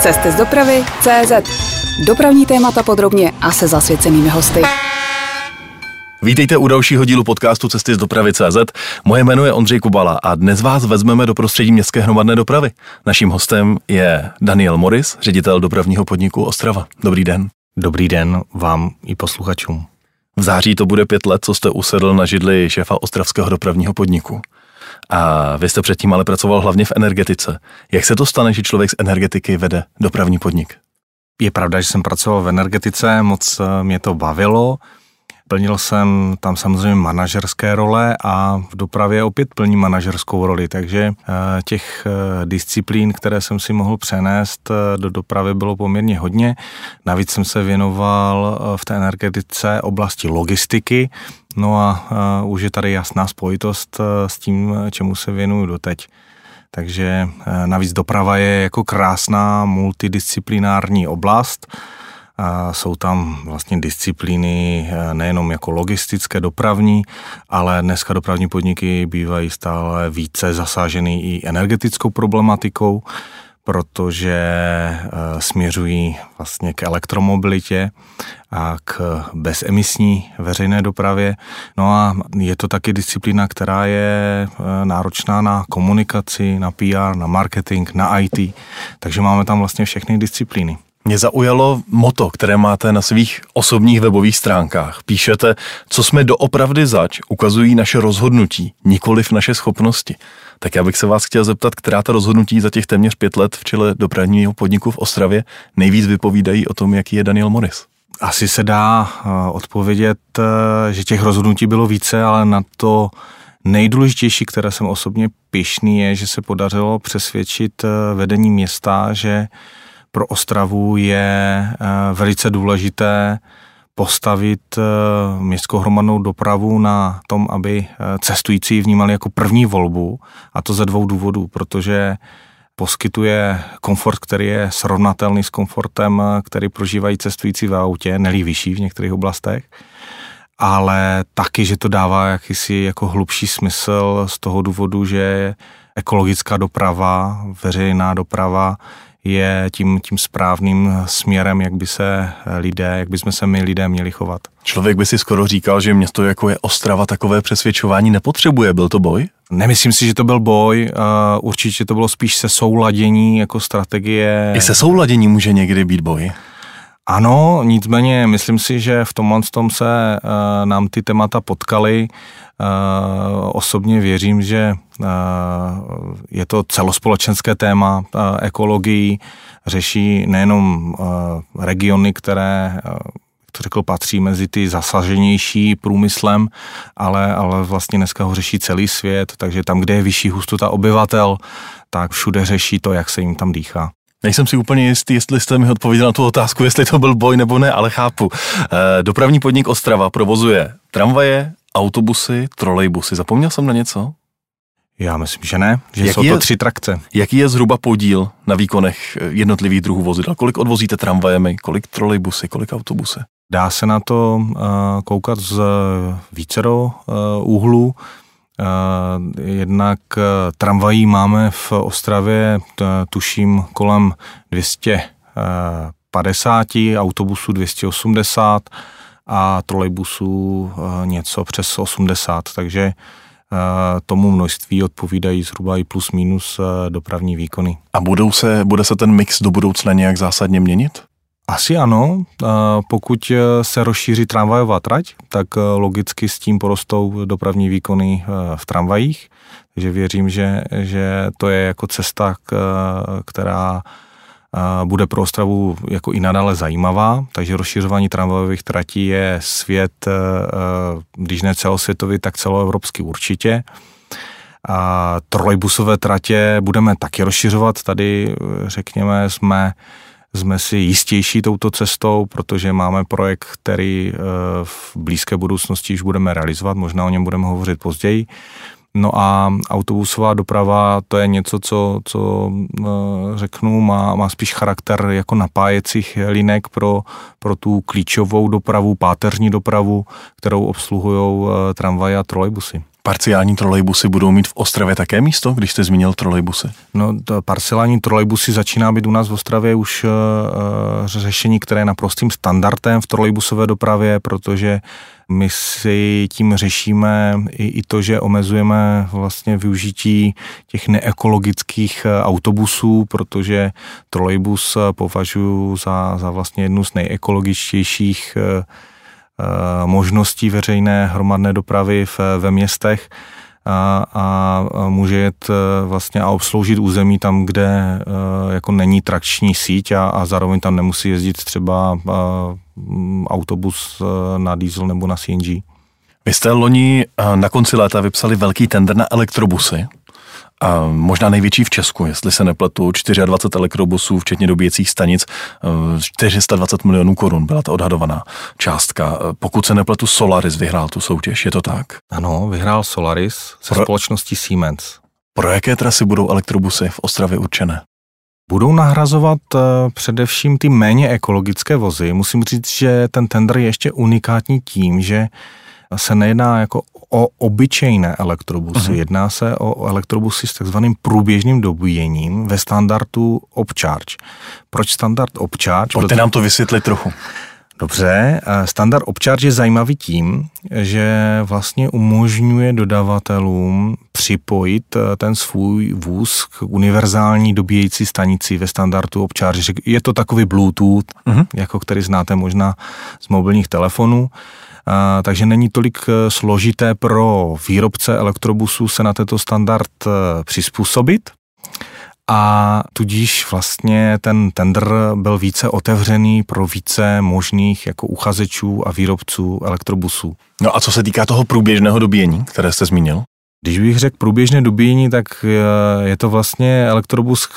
Cesty z dopravy CZ. Dopravní témata podrobně a se zasvěcenými hosty. Vítejte u dalšího dílu podcastu Cesty z dopravy CZ. Moje jméno je Ondřej Kubala a dnes vás vezmeme do prostředí městské hromadné dopravy. Naším hostem je Daniel Morris, ředitel dopravního podniku Ostrava. Dobrý den. Dobrý den vám i posluchačům. V září to bude pět let, co jste usedl na židli šéfa ostravského dopravního podniku. A vy jste předtím ale pracoval hlavně v energetice. Jak se to stane, že člověk z energetiky vede dopravní podnik? Je pravda, že jsem pracoval v energetice, moc eh, mě to bavilo. Plnil jsem tam samozřejmě manažerské role a v dopravě opět plní manažerskou roli, takže eh, těch eh, disciplín, které jsem si mohl přenést do dopravy bylo poměrně hodně. Navíc jsem se věnoval v té energetice oblasti logistiky, no a už je tady jasná spojitost s tím, čemu se věnuju doteď. Takže eh, navíc doprava je jako krásná multidisciplinární oblast. Jsou tam vlastně disciplíny eh, nejenom jako logistické, dopravní, ale dneska dopravní podniky bývají stále více zasáženy i energetickou problematikou protože eh, směřují vlastně k elektromobilitě a k bezemisní veřejné dopravě. No a je to taky disciplína, která je eh, náročná na komunikaci, na PR, na marketing, na IT, takže máme tam vlastně všechny disciplíny. Mě zaujalo moto, které máte na svých osobních webových stránkách. Píšete, co jsme doopravdy zač, ukazují naše rozhodnutí, nikoliv naše schopnosti. Tak já bych se vás chtěl zeptat, která ta rozhodnutí za těch téměř pět let v čele dopravního podniku v Ostravě nejvíc vypovídají o tom, jaký je Daniel Morris? Asi se dá eh, odpovědět, eh, že těch rozhodnutí bylo více, ale na to nejdůležitější, které jsem osobně pišný, je, že se podařilo přesvědčit eh, vedení města, že pro Ostravu je velice důležité postavit eh, městskou hromadnou dopravu na tom, aby eh, cestující vnímali jako první volbu, a to ze dvou důvodů, protože poskytuje komfort, který je srovnatelný s komfortem, eh, který prožívají cestující v autě, nelí vyšší v některých oblastech, ale taky, že to dává jakýsi jako hlubší smysl z toho důvodu, že ekologická doprava, veřejná doprava je tím, tím správným směrem, jak by se lidé, jak by jsme se my lidé měli chovat. Člověk by si skoro říkal, že město jako je Ostrava takové přesvědčování nepotřebuje. Byl to boj? Nemyslím si, že to byl boj, určitě to bylo spíš se souladění jako strategie. I se souladění může někdy být boj. Ano, nicméně myslím si, že v tomhle tom se uh, nám ty témata potkaly. Uh, osobně věřím, že uh, je to celospolečenské téma uh, ekologii, řeší nejenom regiony, které to řekl, patří mezi ty zasaženější průmyslem, ale, ale vlastně dneska ho řeší celý svět, takže tam, kde je vyšší hustota obyvatel, tak všude řeší to, jak se jim tam dýchá. Nejsem si úplně jistý, jestli jste mi odpověděl na tu otázku, jestli to byl boj nebo ne, ale chápu. Dopravní podnik Ostrava provozuje tramvaje, autobusy, trolejbusy. Zapomněl jsem na něco? Já myslím, že ne, že jaký jsou to je, tři trakce. Jaký je zhruba podíl na výkonech jednotlivých druhů vozidel? Kolik odvozíte tramvajemi, kolik trolejbusy, kolik autobusy? Dá se na to uh, koukat z vícero uh, úhlů. Eh, jednak eh, tramvají máme v Ostravě, tuším, kolem 250, autobusů 280 a trolejbusů eh, něco přes 80, takže tomu množství odpovídají zhruba i plus minus dopravní výkony. A budou se, bude se ten mix do budoucna nějak zásadně měnit? Asi ano. Pokud se rozšíří tramvajová trať, tak logicky s tím porostou dopravní výkony v tramvajích. Takže věřím, že, že to je jako cesta, která bude pro Ostravu jako i nadále zajímavá, takže rozšiřování tramvajových tratí je svět, když ne celosvětový, tak celoevropský určitě. A trolejbusové tratě budeme taky rozšiřovat. Tady, řekněme, jsme jsme si jistější touto cestou, protože máme projekt, který eh, v blízké budoucnosti už budeme realizovat, možná o něm budeme hovořit později. No a autobusová doprava, to je něco, co, co eh, řeknu, má, má spíš charakter jako napájecích linek pro, pro tu klíčovou dopravu, páteřní dopravu, kterou obsluhují eh, tramvaje a trolejbusy. Parciální trolejbusy budou mít v Ostravě také místo, když jste zmínil trolejbusy? No, to parciální trolejbusy začíná být u nás v Ostravě už uh, řešení, které je naprostým standardem v trolejbusové dopravě, protože my si tím řešíme i, i to, že omezujeme vlastně využití těch neekologických eh, autobusů, protože trolejbus považuji za, za vlastně jednu z nejekologičtějších Eh, možností veřejné hromadné dopravy v, ve městech a, a může jet eh, vlastně a obsloužit území tam, kde eh, jako není trakční síť a, a zároveň tam nemusí jezdit třeba autobus na diesel nebo na CNG. Vy jste loni na konci léta vypsali velký tender na elektrobusy a možná největší v Česku, jestli se nepletu, 24 elektrobusů, včetně dobíjecích stanic, 420 milionů korun byla ta odhadovaná částka. Pokud se nepletu, Solaris vyhrál tu soutěž, je to tak? Ano, vyhrál Solaris se Pro... společností Siemens. Pro jaké trasy budou elektrobusy v Ostravě určené? Budou nahrazovat eh, především ty méně ekologické vozy. Musím říct, že ten tender je ještě unikátní tím, že se nejedná jako o obyčejné elektrobusy, uh-huh. jedná se o elektrobusy s takzvaným průběžným dobíjením ve standardu Opcharge. Proč standard Opcharge? Pojďte nám to vysvětlit trochu. Dobře, standard Opcharge je zajímavý tím, že vlastně umožňuje dodavatelům připojit eh, ten svůj vůz k univerzální dobíjející stanici ve standardu Opcharge. Je to takový Bluetooth, uh-huh. jako který znáte možná z mobilních telefonů takže není tolik eh, složité pro výrobce elektrobusů se na tento standard eh, přizpůsobit a tudíž vlastně ten tender byl více otevřený pro více možných jako uchazečů a výrobců elektrobusů. No a co se týká toho průběžného dobíjení, které jste zmínil? Když bych řekl průběžné dobíjení, tak eh, je to vlastně elektrobus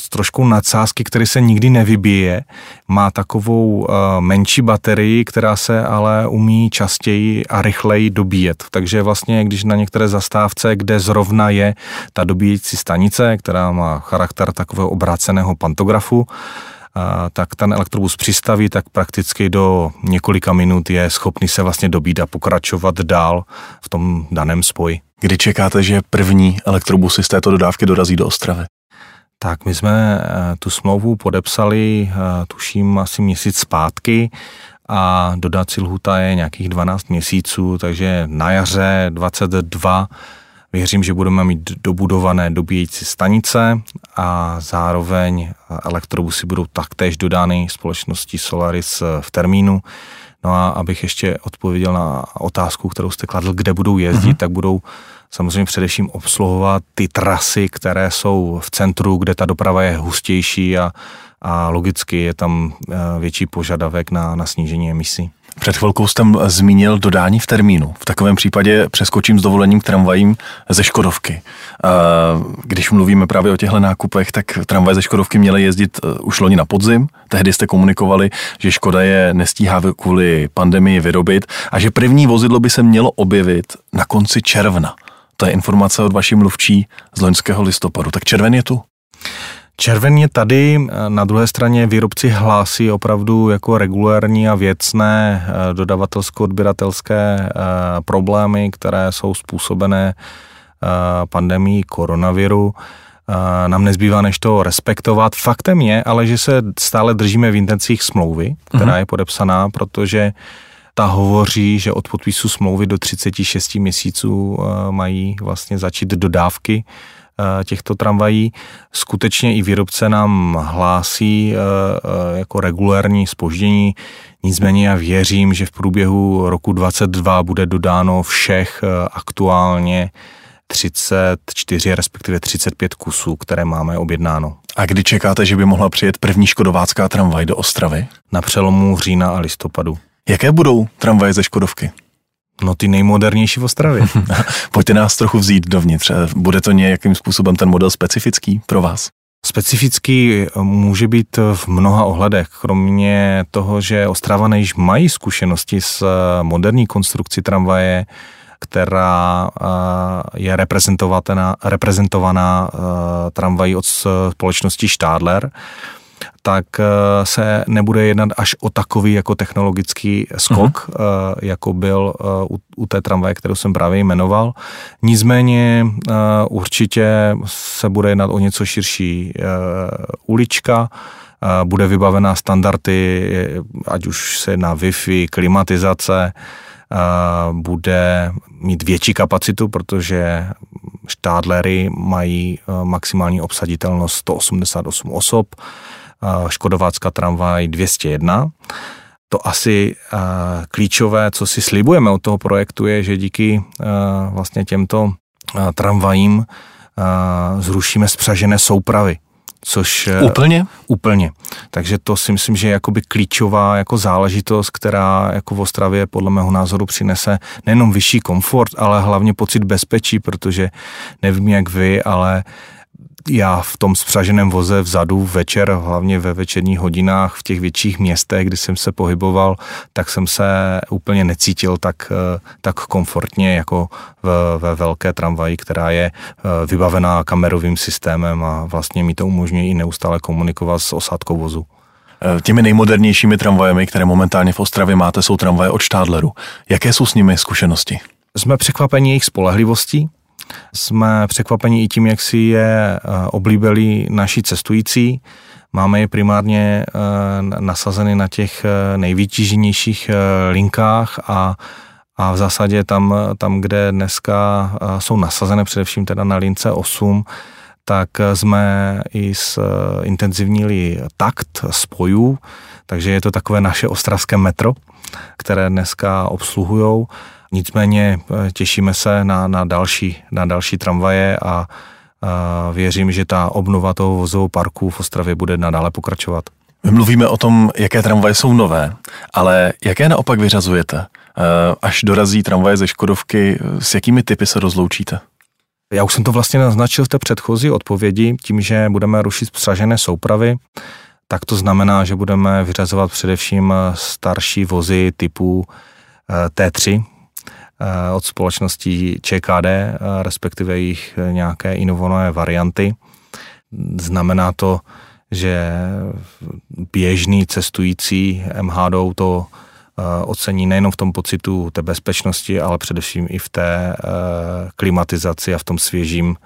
s troškou nadsázky, který se nikdy nevybije. Má takovou uh, menší baterii, která se ale umí častěji a rychleji dobíjet. Takže vlastně, když na některé zastávce, kde zrovna je ta dobíjecí stanice, která má charakter takového obráceného pantografu, tak ten elektrobus přistaví, tak prakticky do několika minut je schopný se vlastně dobít a pokračovat dál v tom daném spoji. Kdy čekáte, že první elektrobusy z této dodávky dorazí do Ostravy? Tak my jsme eh, tu smlouvu podepsali, eh, tuším, asi měsíc zpátky a dodací lhuta je nějakých 12 měsíců, takže na jaře 22 věřím, že budeme mít dobudované dobíjející stanice a zároveň elektrobusy budou taktéž dodány společností Solaris v termínu. No a abych ještě odpověděl na otázku, kterou jste kladl, kde budou jezdit, mm-hmm. tak budou samozřejmě především obsluhovat ty trasy, které jsou v centru, kde ta doprava je hustější a, a logicky je tam eh, větší požadavek na, na snížení emisí. Před chvilkou jsem zmínil dodání v termínu. V takovém případě přeskočím s dovolením k tramvajím ze Škodovky. Když mluvíme právě o těchto nákupech, tak tramvaje ze Škodovky měly jezdit eh, už loni na podzim. Tehdy jste komunikovali, že Škoda je nestíhá kvůli pandemii vyrobit a že první vozidlo by se mělo objevit na konci června. To je informace od vaší mluvčí z loňského listopadu. Tak červen je tu? Červen je tady, na druhé straně výrobci hlásí opravdu jako regulární a věcné eh, dodavatelsko-odběratelské eh, problémy, které jsou způsobené eh, pandemí koronaviru. Nám nezbývá než to respektovat. Faktem je, ale že se stále držíme v intencích smlouvy, která uh-huh. je podepsaná, protože ta hovoří, že od podpisu smlouvy do 36 měsíců mají vlastně začít dodávky Eh, těchto tramvají. Skutečně i výrobce nám hlásí eh, eh, jako regulární spoždění, nicméně já věřím, že v průběhu roku 2022 bude dodáno všech aktuálně 34, respektive 35 kusů, které máme objednáno. A kdy čekáte, že by mohla přijet první škodovácká tramvaj do Ostravy? Na přelomu října a listopadu. Jaké budou tramvaje ze Škodovky? No ty nejmodernější v Ostravě. Pojďte nás trochu vzít dovnitř. Bude to nějakým způsobem ten model specifický pro vás? Specifický eh, může být v mnoha ohledech. Kromě toho, že Ostrava již mají zkušenosti s eh, moderní konstrukcí tramvaje, která eh, je reprezentovaná, reprezentovaná tramvají od společnosti Stadler, tak se nebude jednat až o takový jako technologický skok, uh-huh. jako byl u, u té tramvaje, kterou jsem právě jmenoval. Nicméně určitě se bude jednat o něco širší ulička, bude vybavená standardy, ať už se na Wi-Fi, klimatizace, bude mít větší kapacitu, protože štádlery mají maximální obsaditelnost 188 osob, Škodovácka tramvaj 201. To asi klíčové, co si slibujeme od toho projektu, je, že díky vlastně těmto tramvajím zrušíme spřažené soupravy což... Eh, úplně? Úplně. Takže to si myslím, že je jakoby klíčová jako záležitost, která jako v Ostravě podle mého názoru přinese nejenom vyšší komfort, ale hlavně pocit bezpečí, protože nevím jak vy, ale já v tom spřaženém voze vzadu večer, hlavně ve večerních hodinách v těch větších městech, kdy jsem se pohyboval, tak jsem se úplně necítil tak, eh, tak komfortně jako ve, ve velké tramvaji, která je eh, vybavená kamerovým systémem a vlastně mi to umožňuje i neustále komunikovat s osádkou vozu. Eh, těmi nejmodernějšími tramvajemi, které momentálně v Ostravě máte, jsou tramvaje od Štádleru. Jaké jsou s nimi zkušenosti? Jsme překvapeni jejich spolehlivostí, jsme překvapeni i tím, jak si je eh, oblíbili naši cestující. Máme je primárně eh, nasazeny na těch eh, nejvytíženějších linkách a a v zásadě tam, tam, kde dneska jsou nasazené především teda na lince 8, tak jsme i s intenzivnili takt spojů, takže je to takové naše ostravské metro, které dneska obsluhujou Nicméně eh, těšíme se na, na, další, na další tramvaje a, a věřím, že ta obnova toho vozového parku v Ostravě bude nadále pokračovat. My mluvíme o tom, jaké tramvaje jsou nové, ale jaké naopak vyřazujete? Eh, až dorazí tramvaje ze Škodovky, s jakými typy se rozloučíte? Já už jsem to vlastně naznačil v té předchozí odpovědi, tím, že budeme rušit přažené soupravy, tak to znamená, že budeme vyřazovat především starší vozy typu eh, T3, Eh, od společností ČKD, eh, respektive jejich nějaké inovované varianty. Znamená to, že běžný cestující MHD to eh, ocení nejenom v tom pocitu té bezpečnosti, ale především i v té klimatizaci a v tom svěžím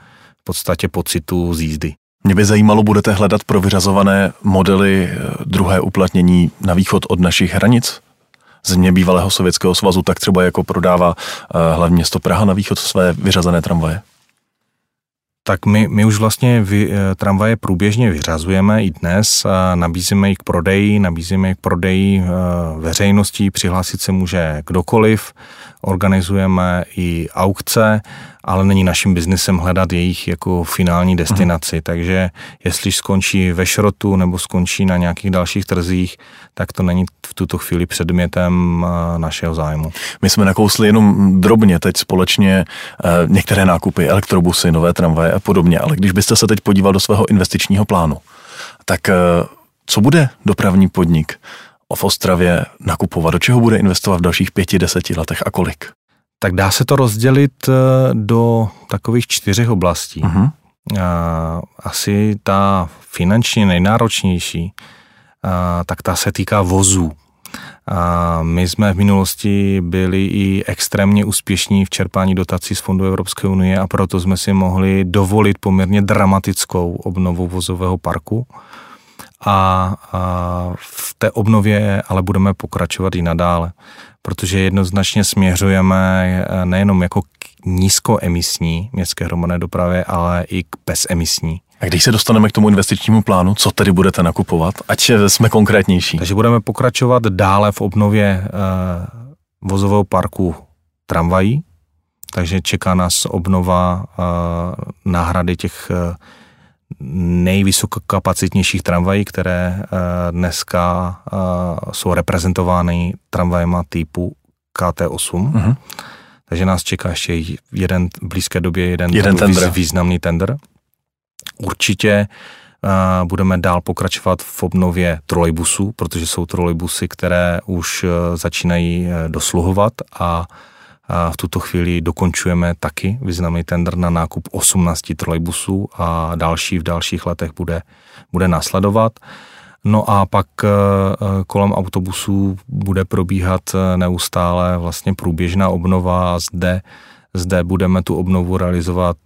v podstatě pocitu z jízdy. Mě by zajímalo, budete hledat pro vyřazované modely druhé uplatnění na východ od našich hranic? Země bývalého Sovětského svazu, tak třeba jako prodává eh, hlavně město Praha na východ své vyřazené tramvaje? Tak my, my už vlastně vy, eh, tramvaje průběžně vyřazujeme i dnes, nabízíme ji k prodeji, nabízíme ji k prodeji eh, veřejností, přihlásit se může kdokoliv, organizujeme i aukce, ale není naším biznesem hledat jejich jako finální destinaci, mm. takže jestli skončí ve šrotu nebo skončí na nějakých dalších trzích, tak to není v tuto chvíli předmětem eh, našeho zájmu. My jsme nakousli jenom drobně teď společně eh, některé nákupy, elektrobusy, nové tramvaje a podobně, ale když byste se teď podíval do svého investičního plánu, tak eh, co bude dopravní podnik v Ostravě nakupovat? Do čeho bude investovat v dalších pěti, deseti letech a kolik? Tak dá se to rozdělit do takových čtyřech oblastí. Uh-huh. Asi ta finančně nejnáročnější tak ta se týká vozů. A my jsme v minulosti byli i extrémně úspěšní v čerpání dotací z Fondu Evropské unie a proto jsme si mohli dovolit poměrně dramatickou obnovu vozového parku. A, a v té obnově ale budeme pokračovat i nadále, protože jednoznačně směřujeme nejenom jako k nízkoemisní městské hromadné dopravě, ale i k bezemisní. A když se dostaneme k tomu investičnímu plánu, co tedy budete nakupovat? Ať jsme konkrétnější. Takže budeme pokračovat dále v obnově e, vozového parku tramvají, takže čeká nás obnova e, náhrady těch nejvysokokapacitnějších tramvají, které e, dneska e, jsou reprezentovány tramvajema typu KT8. Uh-huh. Takže nás čeká ještě jeden v blízké době jeden, jeden tender. významný tender. Určitě budeme dál pokračovat v obnově trolejbusů, protože jsou trolejbusy, které už začínají dosluhovat a v tuto chvíli dokončujeme taky významný tender na nákup 18 trolejbusů a další v dalších letech bude, bude následovat. No a pak kolem autobusů bude probíhat neustále vlastně průběžná obnova a zde zde budeme tu obnovu realizovat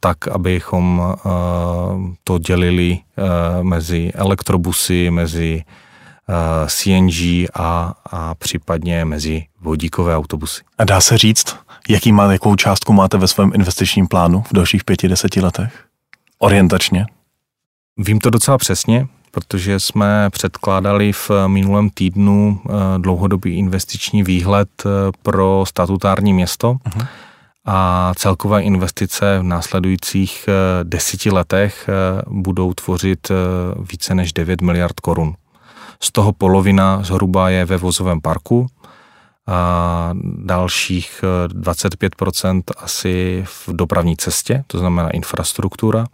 tak, abychom to dělili mezi elektrobusy, mezi Eh, CNG a, a případně mezi vodíkové autobusy. A dá se říct, jaký má, jakou částku máte ve svém investičním plánu v dalších pěti, deseti letech? Orientačně? Vím to docela přesně, protože jsme předkládali v minulém týdnu eh, dlouhodobý investiční výhled eh, pro statutární město uh-huh. a celkové investice v následujících deseti letech budou tvořit více než 9 miliard korun. Z toho polovina zhruba je ve vozovém parku, a dalších 25% eh, asi v dopravní cestě, to znamená infrastruktura,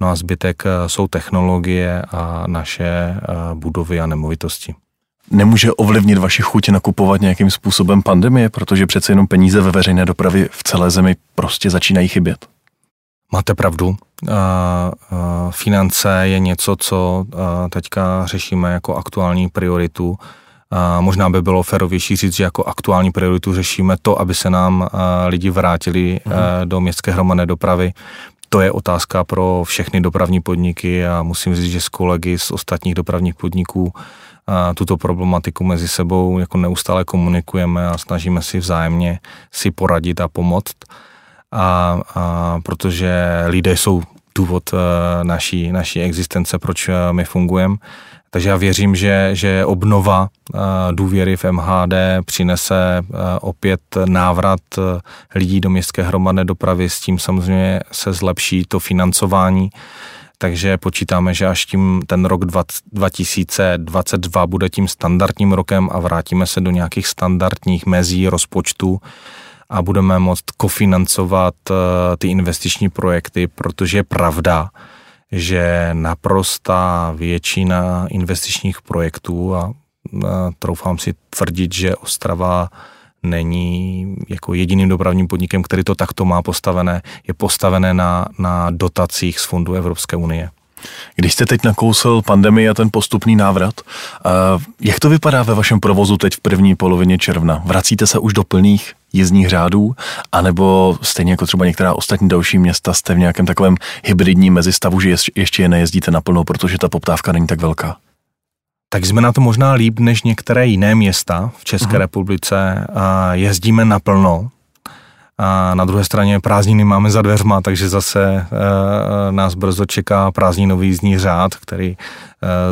no a zbytek eh, jsou technologie a naše eh, budovy a nemovitosti. Nemůže ovlivnit vaši chuť nakupovat nějakým způsobem pandemie, protože přece jenom peníze ve veřejné dopravě v celé zemi prostě začínají chybět? Máte pravdu. Finance je něco, co teďka řešíme jako aktuální prioritu. Možná by bylo férovější říct, že jako aktuální prioritu řešíme to, aby se nám lidi vrátili mm. do městské hromadné dopravy. To je otázka pro všechny dopravní podniky a musím říct, že s kolegy z ostatních dopravních podniků tuto problematiku mezi sebou jako neustále komunikujeme a snažíme si vzájemně si poradit a pomoct a, a protože lidé jsou důvod uh, naší, naší existence, proč uh, my fungujeme. Takže já věřím, že, že obnova uh, důvěry v MHD přinese opět návrat lidí do městské hromadné dopravy, s tím samozřejmě se zlepší to financování, takže počítáme, že až tím ten rok 2022 bude tím standardním rokem a vrátíme se do nějakých standardních mezí rozpočtu, a budeme moct kofinancovat eh, ty investiční projekty, protože je pravda, že naprostá většina investičních projektů a troufám si tvrdit, že Ostrava není jako jediným dopravním podnikem, který to takto má postavené, je postavené na, na dotacích z fondu Evropské unie. Když jste teď nakousl pandemii a ten postupný návrat, eh, jak to vypadá ve vašem provozu teď v první polovině června? Vracíte se už do plných jízdních řádů, anebo stejně jako třeba některá ostatní další města jste v nějakém takovém hybridním mezistavu, že ještě je nejezdíte naplno, protože ta poptávka není tak velká? Tak jsme na to možná líp než některé jiné města v České uh-huh. republice. Jezdíme naplno, a na druhé straně prázdniny máme za dveřma, takže zase e, nás brzo čeká prázdninový jízdní řád, který e,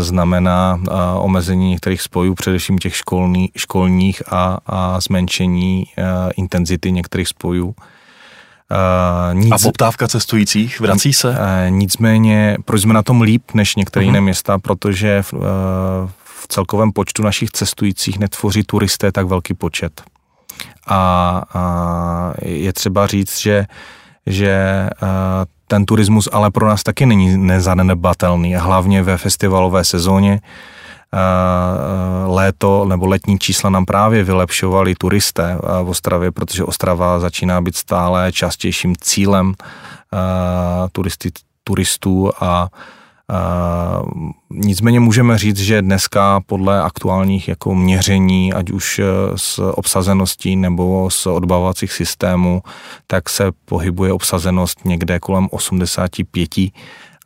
znamená e, omezení některých spojů, především těch školní, školních a, a zmenšení e, intenzity některých spojů. Uh, nic, a poptávka cestujících vrací se? Uh, nicméně, proč jsme na tom líp než některé uh-huh. jiné města, protože v, uh, v celkovém počtu našich cestujících netvoří turisté tak velký počet a, a je třeba říct, že, že ten turismus ale pro nás taky není nezanedbatelný hlavně ve festivalové sezóně. Léto nebo letní čísla nám právě vylepšovali turisté v Ostravě, protože Ostrava začíná být stále častějším cílem turisty, turistů a nicméně můžeme říct, že dneska podle aktuálních jako měření, ať už s e, obsazeností nebo z odbavovacích systémů, tak se pohybuje obsazenost někde kolem 85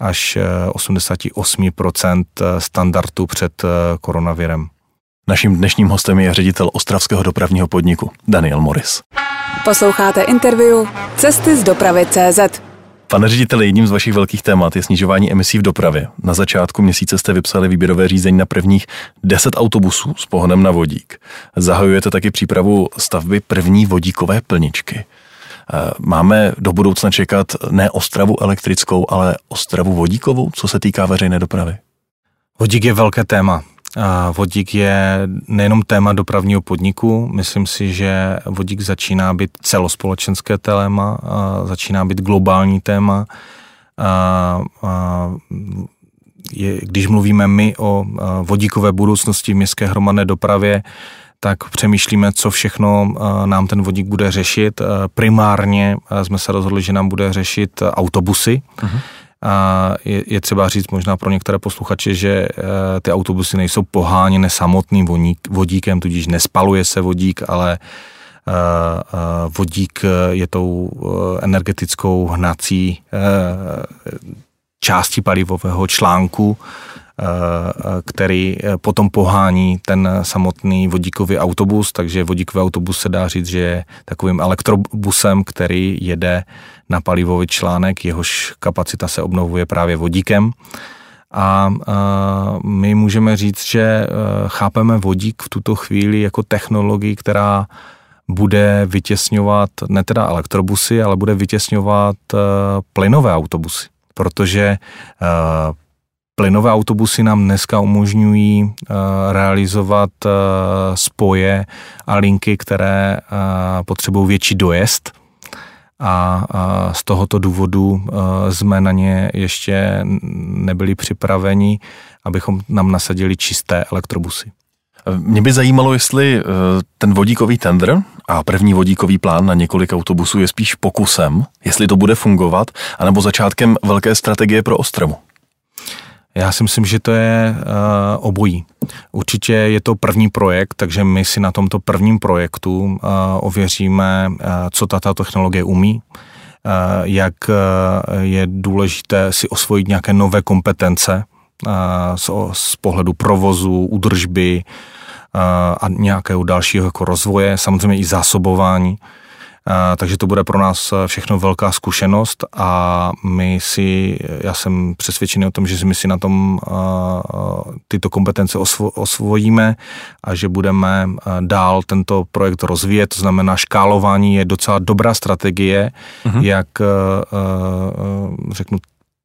až 88 e, standardu před koronavirem. Naším dnešním hostem je ředitel Ostravského dopravního podniku Daniel Morris. Posloucháte interview Cesty z dopravy CZ. Pane řediteli, jedním z vašich velkých témat je snižování emisí v dopravě. Na začátku měsíce jste vypsali výběrové řízení na prvních 10 autobusů s pohonem na vodík. Zahajujete taky přípravu stavby první vodíkové plničky. Eh, máme do budoucna čekat ne Ostravu elektrickou, ale Ostravu vodíkovou, co se týká veřejné dopravy? Vodík je velké téma. Vodík je nejenom téma dopravního podniku, myslím si, že vodík začíná být celospolečenské téma, začíná být globální téma. Je, když mluvíme my o vodíkové budoucnosti v městské hromadné dopravě, tak přemýšlíme, co všechno nám ten vodík bude řešit. Primárně jsme se rozhodli, že nám bude řešit autobusy. Uh-huh A je, je třeba říct možná pro některé posluchače, že ty autobusy nejsou poháněny samotným vodík, vodíkem, tudíž nespaluje se vodík, ale vodík je tou energetickou hnací části palivového článku, který potom pohání ten samotný vodíkový autobus, takže vodíkový autobus se dá říct, že je takovým elektrobusem, který jede na palivový článek, jehož kapacita se obnovuje právě vodíkem. A, my můžeme říct, že e, chápeme vodík v tuto chvíli jako technologii, která bude vytěsňovat ne teda elektrobusy, ale bude vytěsňovat plynové autobusy, protože plynové autobusy nám dneska umožňují realizovat spoje a linky, které potřebují větší dojezd a, z tohoto důvodu jsme na ně ještě nebyli připraveni, abychom nám nasadili čisté elektrobusy. Mě by zajímalo, jestli ten vodíkový tender a první vodíkový plán na několik autobusů je spíš pokusem, jestli to bude fungovat, anebo začátkem velké strategie pro Ostravu. Já si myslím, že to je uh, obojí. Určitě je to první projekt, takže my si na tomto prvním projektu uh, ověříme, uh, co tato technologie umí, uh, jak uh, je důležité si osvojit nějaké nové kompetence uh, z, z pohledu provozu, údržby uh, a nějakého dalšího jako rozvoje, samozřejmě i zásobování. Takže to bude pro nás eh, všechno velká zkušenost a my si, já jsem přesvědčený o tom, že my si na tom eh, tyto kompetence osvo, osvojíme a že budeme eh, dál tento projekt rozvíjet. To znamená, škálování je docela dobrá strategie, uh-huh. jak řeknu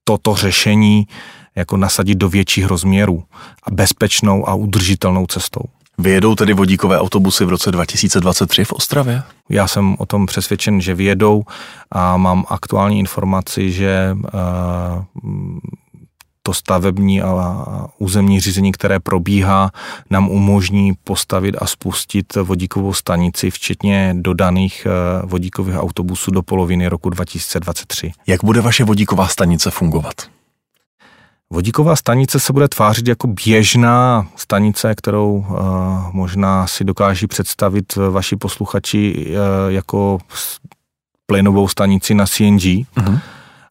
toto řešení jako nasadit do větších rozměrů a bezpečnou a udržitelnou cestou. Vyjedou tedy vodíkové autobusy v roce 2023 v Ostravě? Já jsem o tom přesvědčen, že vyjedou a mám aktuální informaci, že eh, to stavební a územní řízení, které probíhá, nám umožní postavit a spustit vodíkovou stanici, včetně dodaných eh, vodíkových autobusů do poloviny roku 2023. Jak bude vaše vodíková stanice fungovat? Vodíková stanice se bude tvářit jako běžná stanice, kterou uh, možná si dokáží představit vaši posluchači uh, jako plynovou stanici na CNG. Uh-huh.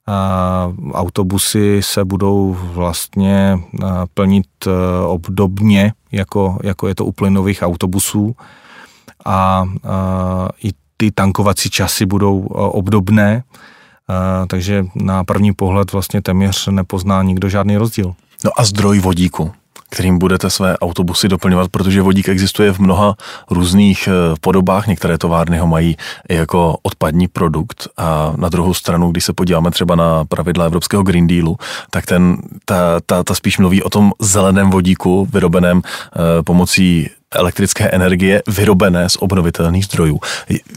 Uh, autobusy se budou vlastně uh, plnit uh, obdobně, jako, jako je to u plynových autobusů. A uh, i ty tankovací časy budou obdobné takže na první pohled vlastně téměř nepozná nikdo žádný rozdíl. No a zdroj vodíku, kterým budete své autobusy doplňovat, protože vodík existuje v mnoha různých eh, podobách. Některé továrny ho mají jako odpadní produkt a na druhou stranu, když se podíváme třeba na pravidla Evropského Green Dealu, tak ten, ta, ta, ta spíš mluví o tom zeleném vodíku vyrobeném eh, pomocí elektrické energie vyrobené z obnovitelných zdrojů.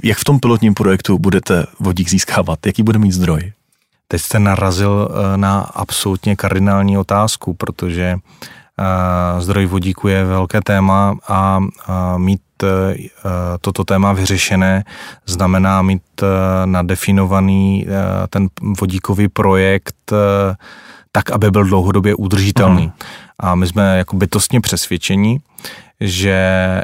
Jak v tom pilotním projektu budete vodík získávat? Jaký bude mít zdroj? Teď jste narazil eh, na absolutně kardinální otázku, protože eh, zdroj vodíku je velké téma a mít eh, toto téma vyřešené znamená mít nadefinovaný ten vodíkový projekt tak, aby byl dlouhodobě udržitelný. Uh-huh. A my jsme jako bytostně přesvědčení, že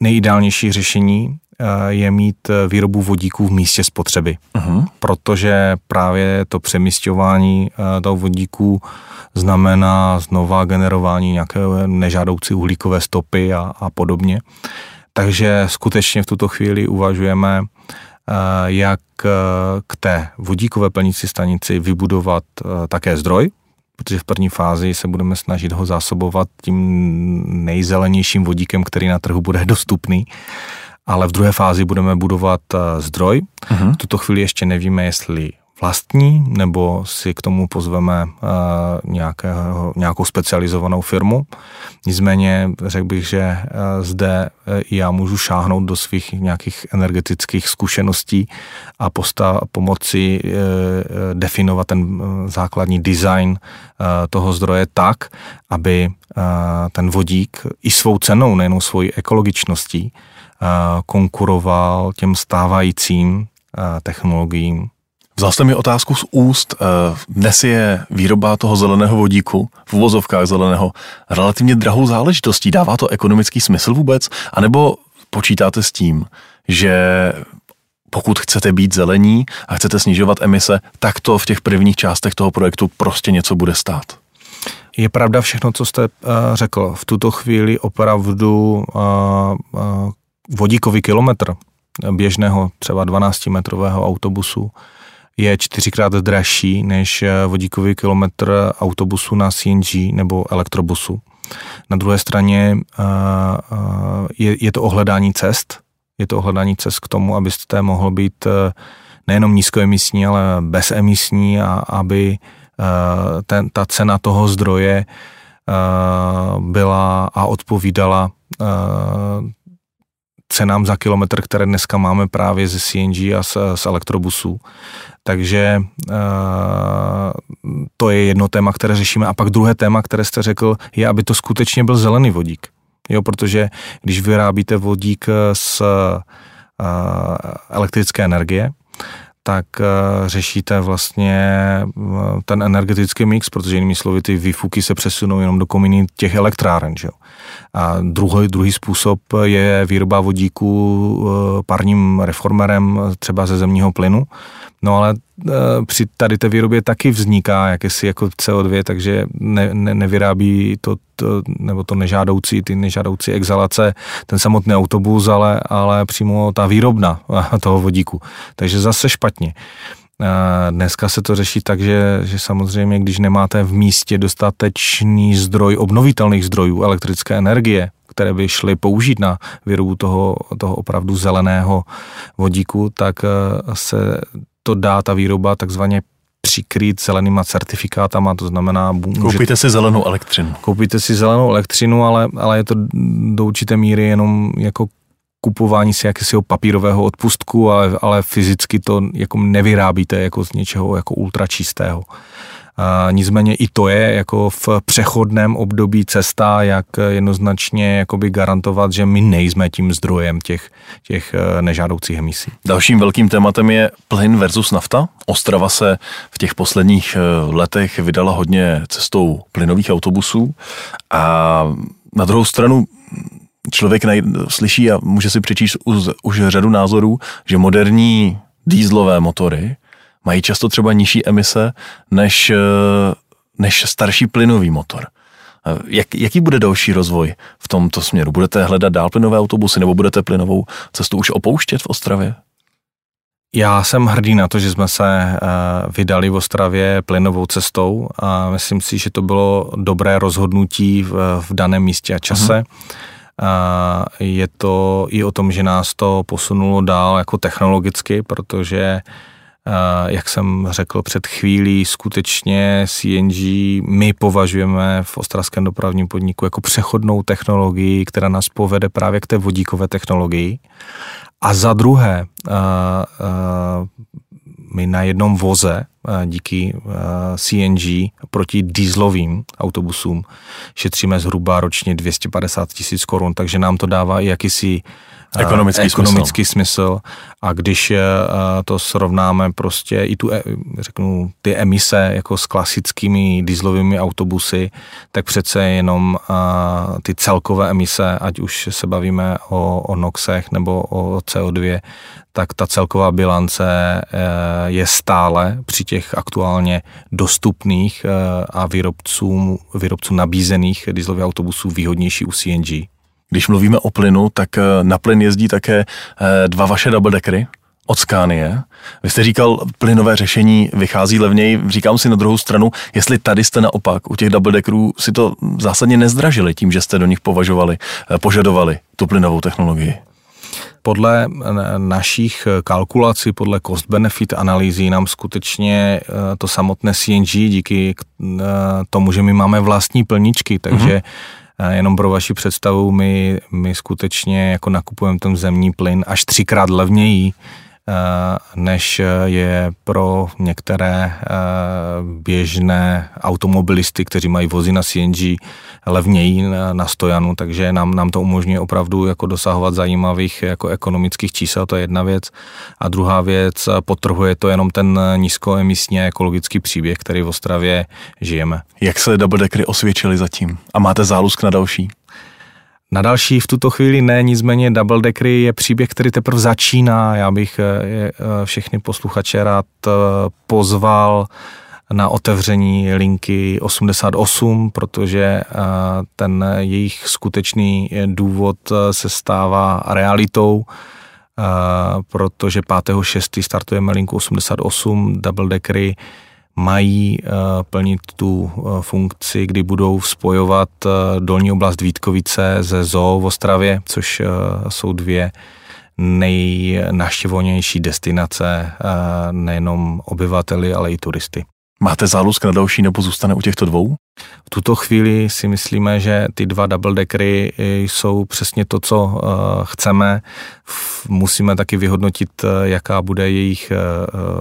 nejideálnější řešení eh, je mít eh, výrobu vodíků v místě spotřeby. Uh-huh. Protože právě to přemysťování eh, toho vodíku znamená znova generování nějaké nežádoucí uhlíkové stopy a, a podobně. Takže skutečně v tuto chvíli uvažujeme, jak k té vodíkové plnící stanici vybudovat také zdroj, protože v první fázi se budeme snažit ho zásobovat tím nejzelenějším vodíkem, který na trhu bude dostupný ale v druhé fázi budeme budovat eh, zdroj. Uh-huh. V tuto chvíli ještě nevíme, jestli vlastní, nebo si k tomu pozveme uh, nějakého, nějakou specializovanou firmu. Nicméně řekl bych, že uh, zde uh, já můžu šáhnout do svých nějakých energetických zkušeností a posta, pomoci definovat ten základní design toho zdroje tak, aby ten vodík i svou cenou, nejenom svojí ekologičností, konkuroval těm stávajícím technologiím, Vzal jste mi otázku z úst. Dnes je výroba toho zeleného vodíku, v uvozovkách zeleného, relativně drahou záležitostí. Dává to ekonomický smysl vůbec? A nebo počítáte s tím, že pokud chcete být zelení a chcete snižovat emise, tak to v těch prvních částech toho projektu prostě něco bude stát. Je pravda všechno, co jste uh, řekl. V tuto chvíli opravdu uh, vodíkový kilometr běžného třeba 12-metrového autobusu je čtyřikrát dražší než vodíkový kilometr autobusu na CNG nebo elektrobusu. Na druhé straně je, je to ohledání cest, je to ohledání cest k tomu, abyste mohl být eh, nejenom nízkoemisní, ale bezemisní a aby eh, ten, ta cena toho zdroje eh, byla a odpovídala cenám za kilometr, které dneska máme právě ze CNG a z, z elektrobusů. Takže to je jedno téma, které řešíme. A pak druhé téma, které jste řekl, je, aby to skutečně byl zelený vodík. Jo, protože když vyrábíte vodík z uh, elektrické energie, tak uh, řešíte vlastně uh, ten energetický mix, protože jinými slovy ty výfuky se přesunou jenom do kominy těch elektráren. Že? A druhý, druhý způsob je výroba vodíku parním reformerem třeba ze zemního plynu, No ale e, při tady té výrobě taky vzniká jakési jako CO2, takže ne, ne, nevyrábí to, to, nebo to nežádoucí, ty nežádoucí exhalace, ten samotný autobus, ale, ale přímo ta výrobna toho vodíku. Takže zase špatně. E, dneska se to řeší tak, že, že samozřejmě, když nemáte v místě dostatečný zdroj obnovitelných zdrojů elektrické energie, které by šly použít na výrobu toho, toho opravdu zeleného vodíku, tak e, se to dá ta výroba takzvaně přikrýt zelenýma certifikátama, to znamená... Můžete, koupíte si zelenou elektřinu. Koupíte si zelenou elektřinu, ale, ale je to do určité míry jenom jako kupování si jakésiho papírového odpustku, ale, ale fyzicky to jako nevyrábíte jako z něčeho jako ultračistého. Nicméně i to je jako v přechodném období cesta, jak jednoznačně jakoby garantovat, že my nejsme tím zdrojem těch, těch eh, nežádoucích emisí. Dalším velkým tématem je plyn versus nafta. Ostrava se v těch posledních eh, letech vydala hodně cestou plynových autobusů a na druhou stranu člověk najde, slyší a může si přečíst už, už řadu názorů, že moderní dýzlové motory mají často třeba nižší emise než, eh, než starší plynový motor. Eh, jak, jaký bude další rozvoj v tomto směru? Budete hledat dál plynové autobusy nebo budete plynovou cestu už opouštět v Ostravě? Já jsem hrdý na to, že jsme se eh, vydali v Ostravě plynovou cestou a myslím si, že to bylo dobré rozhodnutí v, v daném místě a čase. Uh-huh. Je to i o tom, že nás to posunulo dál jako technologicky, protože jak jsem řekl před chvílí, skutečně CNG my považujeme v ostravském dopravním podniku jako přechodnou technologii, která nás povede právě k té vodíkové technologii. A za druhé, my na jednom voze díky CNG proti dieselovým autobusům šetříme zhruba ročně 250 tisíc korun, takže nám to dává i jakýsi ekonomický, ekonomický smysl. smysl. A když to srovnáme prostě i tu, e, řeknu, ty emise jako s klasickými dieselovými autobusy, tak přece jenom ty celkové emise, ať už se bavíme o, o NOXech nebo o CO2, tak ta celková bilance eh, je stále při těch aktuálně dostupných a výrobcům, výrobcům nabízených dieselových autobusů výhodnější u CNG. Když mluvíme o plynu, tak eh, na plyn jezdí také eh, dva vaše double deckery od Scania. Vy jste říkal, plynové řešení vychází levněji. Říkám si na druhou stranu, jestli tady jste naopak u těch double deckerů si to zásadně nezdražili tím, že jste do nich považovali, eh, požadovali tu plynovou technologii. Podle našich kalkulací, podle cost-benefit analýzí nám skutečně to samotné CNG díky tomu, že my máme vlastní plničky, takže mm-hmm Jenom pro vaši představu, my, my skutečně jako nakupujeme ten zemní plyn až třikrát levněji, než je pro některé běžné automobilisty, kteří mají vozy na CNG, levněji na stojanu, takže nám, nám to umožňuje opravdu jako dosahovat zajímavých jako ekonomických čísel, to je jedna věc. A druhá věc, potrhuje to jenom ten nízkoemisní ekologický příběh, který v Ostravě žijeme. Jak se double deckery osvědčili zatím? A máte zálusk na další? Na další v tuto chvíli ne, nicméně Double Deckery je příběh, který teprve začíná. Já bych eh, eh, všechny posluchače rád eh, pozval na otevření linky 88, protože ten jejich skutečný důvod se stává realitou, protože 5.6. startujeme linku 88 Double Deckery mají eh, plnit tu eh, funkci, kdy budou spojovat eh, dolní oblast Vítkovice ze Zoo v Ostravě, což jsou dvě nejnaštěvovanější destinace nejenom obyvateli, ale i turisty. Máte zálusk na další nebo zůstane u těchto dvou? V tuto chvíli si myslíme, že ty dva double deckery jsou přesně to, co uh, chceme. Musíme taky vyhodnotit, uh, jaká bude jejich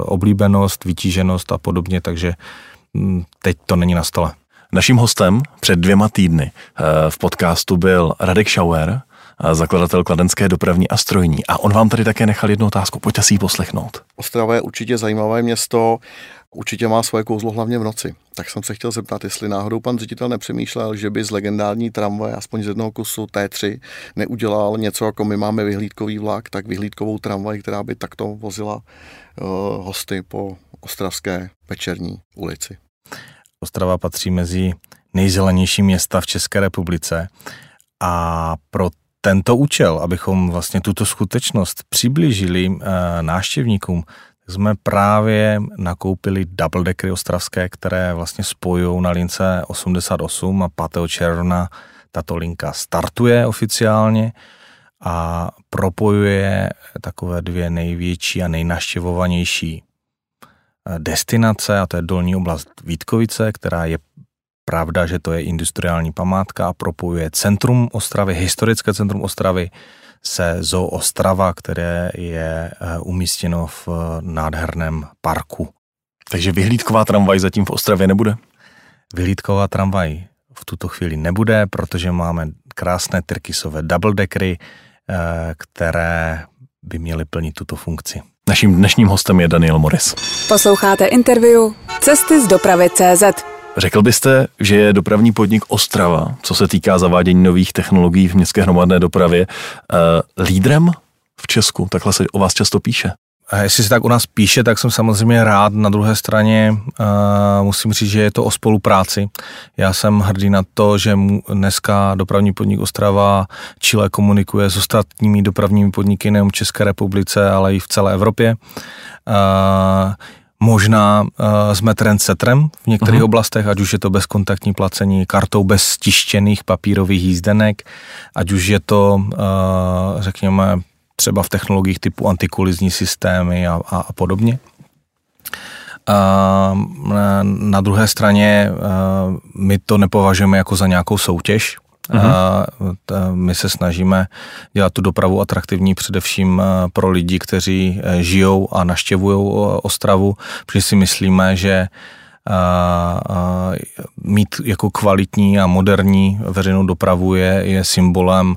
oblíbenost, vytíženost a podobně, takže um, teď to není na stole. Naším hostem před dvěma týdny v podcastu byl Radek Schauer, zakladatel Kladenské dopravní a strojní. A on vám tady také nechal jednu otázku, pojďte si ji poslechnout. Ostrava je určitě zajímavé město, určitě má svoje kouzlo hlavně v noci. Tak jsem se chtěl zeptat, jestli náhodou pan ředitel nepřemýšlel, že by z legendární tramvaje, aspoň z jednoho kusu T3, neudělal něco, jako my máme vyhlídkový vlak, tak vyhlídkovou tramvaj, která by takto vozila uh, hosty po ostravské večerní ulici. Ostrava patří mezi nejzelenější města v České republice a pro tento účel, abychom vlastně tuto skutečnost přiblížili uh, návštěvníkům, jsme právě nakoupili double deckery ostravské, které vlastně spojují na lince 88 a 5. června tato linka startuje oficiálně a propojuje takové dvě největší a nejnaštěvovanější eh, destinace, a to je dolní oblast Vítkovice, která je pravda, že to je industriální památka a propojuje centrum Ostravy, historické centrum Ostravy se Zoo Ostrava, které je eh, umístěno v eh, nádherném parku. Takže vyhlídková tramvaj zatím v Ostravě nebude? Vyhlídková tramvaj v tuto chvíli nebude, protože máme krásné tyrkysové double deckery, eh, které by měly plnit tuto funkci. Naším dnešním hostem je Daniel Morris. Posloucháte interview Cesty z dopravy CZ. Řekl byste, že je dopravní podnik Ostrava, co se týká zavádění nových technologií v městské hromadné dopravě, uh, lídrem v Česku? Takhle se o vás často píše. A jestli se tak u nás píše, tak jsem samozřejmě rád. Na druhé straně uh, musím říct, že je to o spolupráci. Já jsem hrdý na to, že dneska dopravní podnik Ostrava Chile komunikuje s ostatními dopravními podniky nejen v České republice, ale i v celé Evropě. Uh, Možná uh, jsme trendsetrem v některých uh-huh. oblastech, ať už je to bezkontaktní placení kartou bez stištěných papírových jízdenek, ať už je to, uh, řekněme, třeba v technologiích typu antikolizní systémy a, a, a podobně. Uh, na druhé straně uh, my to nepovažujeme jako za nějakou soutěž, Uh-huh. My se snažíme dělat tu dopravu atraktivní především pro lidi, kteří e, žijou a naštěvují Ostravu, protože si myslíme, že mít jako kvalitní a moderní veřejnou dopravu je, je symbolem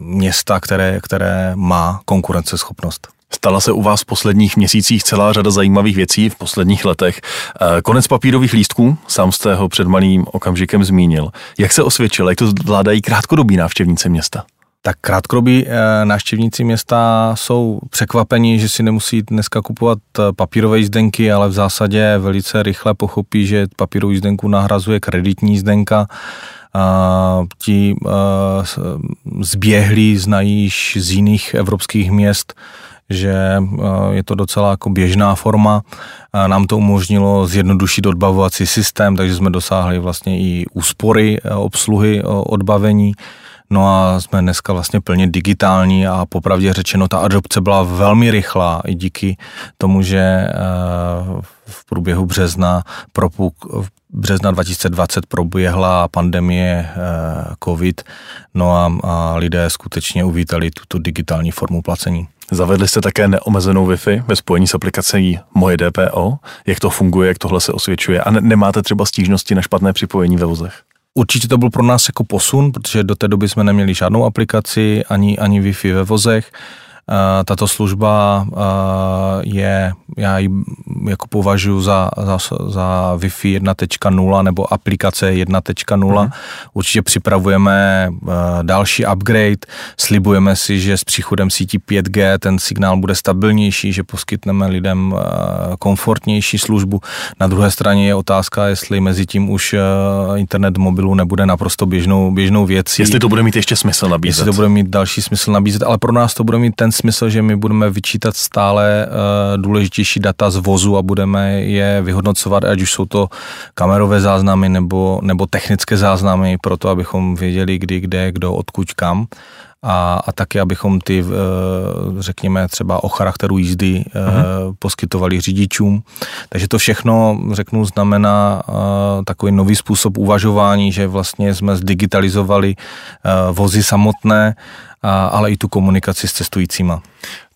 města, které, které má konkurenceschopnost. Stala se u vás v posledních měsících celá řada zajímavých věcí v posledních letech. Eh, konec papírových lístků, sám jste ho před malým okamžikem zmínil. Jak se osvědčil, jak to zvládají krátkodobí návštěvníci města? Tak krátkodobí eh, návštěvníci města jsou překvapení, že si nemusí dneska kupovat eh, papírové jízdenky, ale v zásadě velice rychle pochopí, že papírovou jízdenku nahrazuje kreditní jízdenka. A ti zběhlí znají z jiných evropských měst že eh, je to docela jako běžná forma. Nám to umožnilo zjednodušit odbavovací systém, takže jsme dosáhli vlastně i úspory eh, obsluhy eh, odbavení. No a jsme dneska vlastně plně digitální a popravdě řečeno ta adopce byla velmi rychlá i díky tomu, že v průběhu března propuk, března 2020 proběhla pandemie COVID, no a, a lidé skutečně uvítali tuto digitální formu placení. Zavedli jste také neomezenou Wi-Fi ve spojení s aplikací Moje DPO. Jak to funguje, jak tohle se osvědčuje? A ne- nemáte třeba stížnosti na špatné připojení ve vozech? Určitě to byl pro nás jako posun, protože do té doby jsme neměli žádnou aplikaci, ani, ani Wi-Fi ve vozech. Tato služba je, já ji jako považuji za, za, za Wi-Fi 1.0 nebo aplikace 1.0. Mhm. Určitě připravujeme další upgrade, slibujeme si, že s příchodem sítí 5G ten signál bude stabilnější, že poskytneme lidem komfortnější službu. Na druhé straně je otázka, jestli mezi tím už internet mobilu nebude naprosto běžnou, běžnou věcí. Jestli to bude mít ještě smysl nabízet. Jestli to bude mít další smysl nabízet, ale pro nás to bude mít ten smysl, že my budeme vyčítat stále uh, důležitější data z vozu a budeme je vyhodnocovat, ať už jsou to kamerové záznamy nebo, nebo technické záznamy, pro to, abychom věděli, kdy, kde, kdo, odkud, kam a, a taky, abychom ty, eh, řekněme, třeba o charakteru jízdy uh-huh. poskytovali řidičům. Takže to všechno, řeknu, znamená takový nový způsob uvažování, že vlastně jsme zdigitalizovali vozy samotné ale i tu komunikaci s cestujícíma.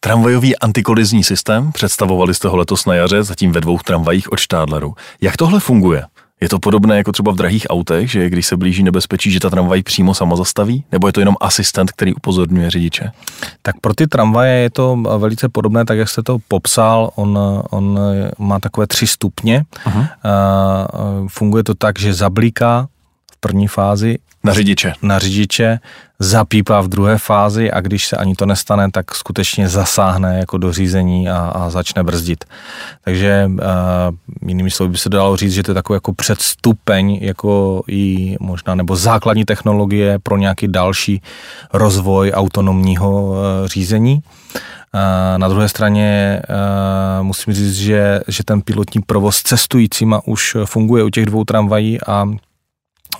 Tramvajový antikolizní systém představovali jste ho letos na jaře, zatím ve dvou tramvajích od Štádleru. Jak tohle funguje? Je to podobné jako třeba v drahých autech, že když se blíží nebezpečí, že ta tramvaj přímo sama zastaví? Nebo je to jenom asistent, který upozorňuje řidiče? Tak pro ty tramvaje je to velice podobné, tak jak jste to popsal. On, on má takové tři stupně. Uh-huh. Funguje to tak, že zablíká v první fázi na řidiče. Na řidiče, zapípá v druhé fázi a když se ani to nestane, tak skutečně zasáhne jako do řízení a, a začne brzdit. Takže uh, jinými slovy by se dalo říct, že to je takový jako předstupeň, jako i možná, nebo základní technologie pro nějaký další rozvoj autonomního uh, řízení. Na druhé straně musím říct, že, že ten pilotní provoz cestujícíma už funguje u těch dvou tramvají a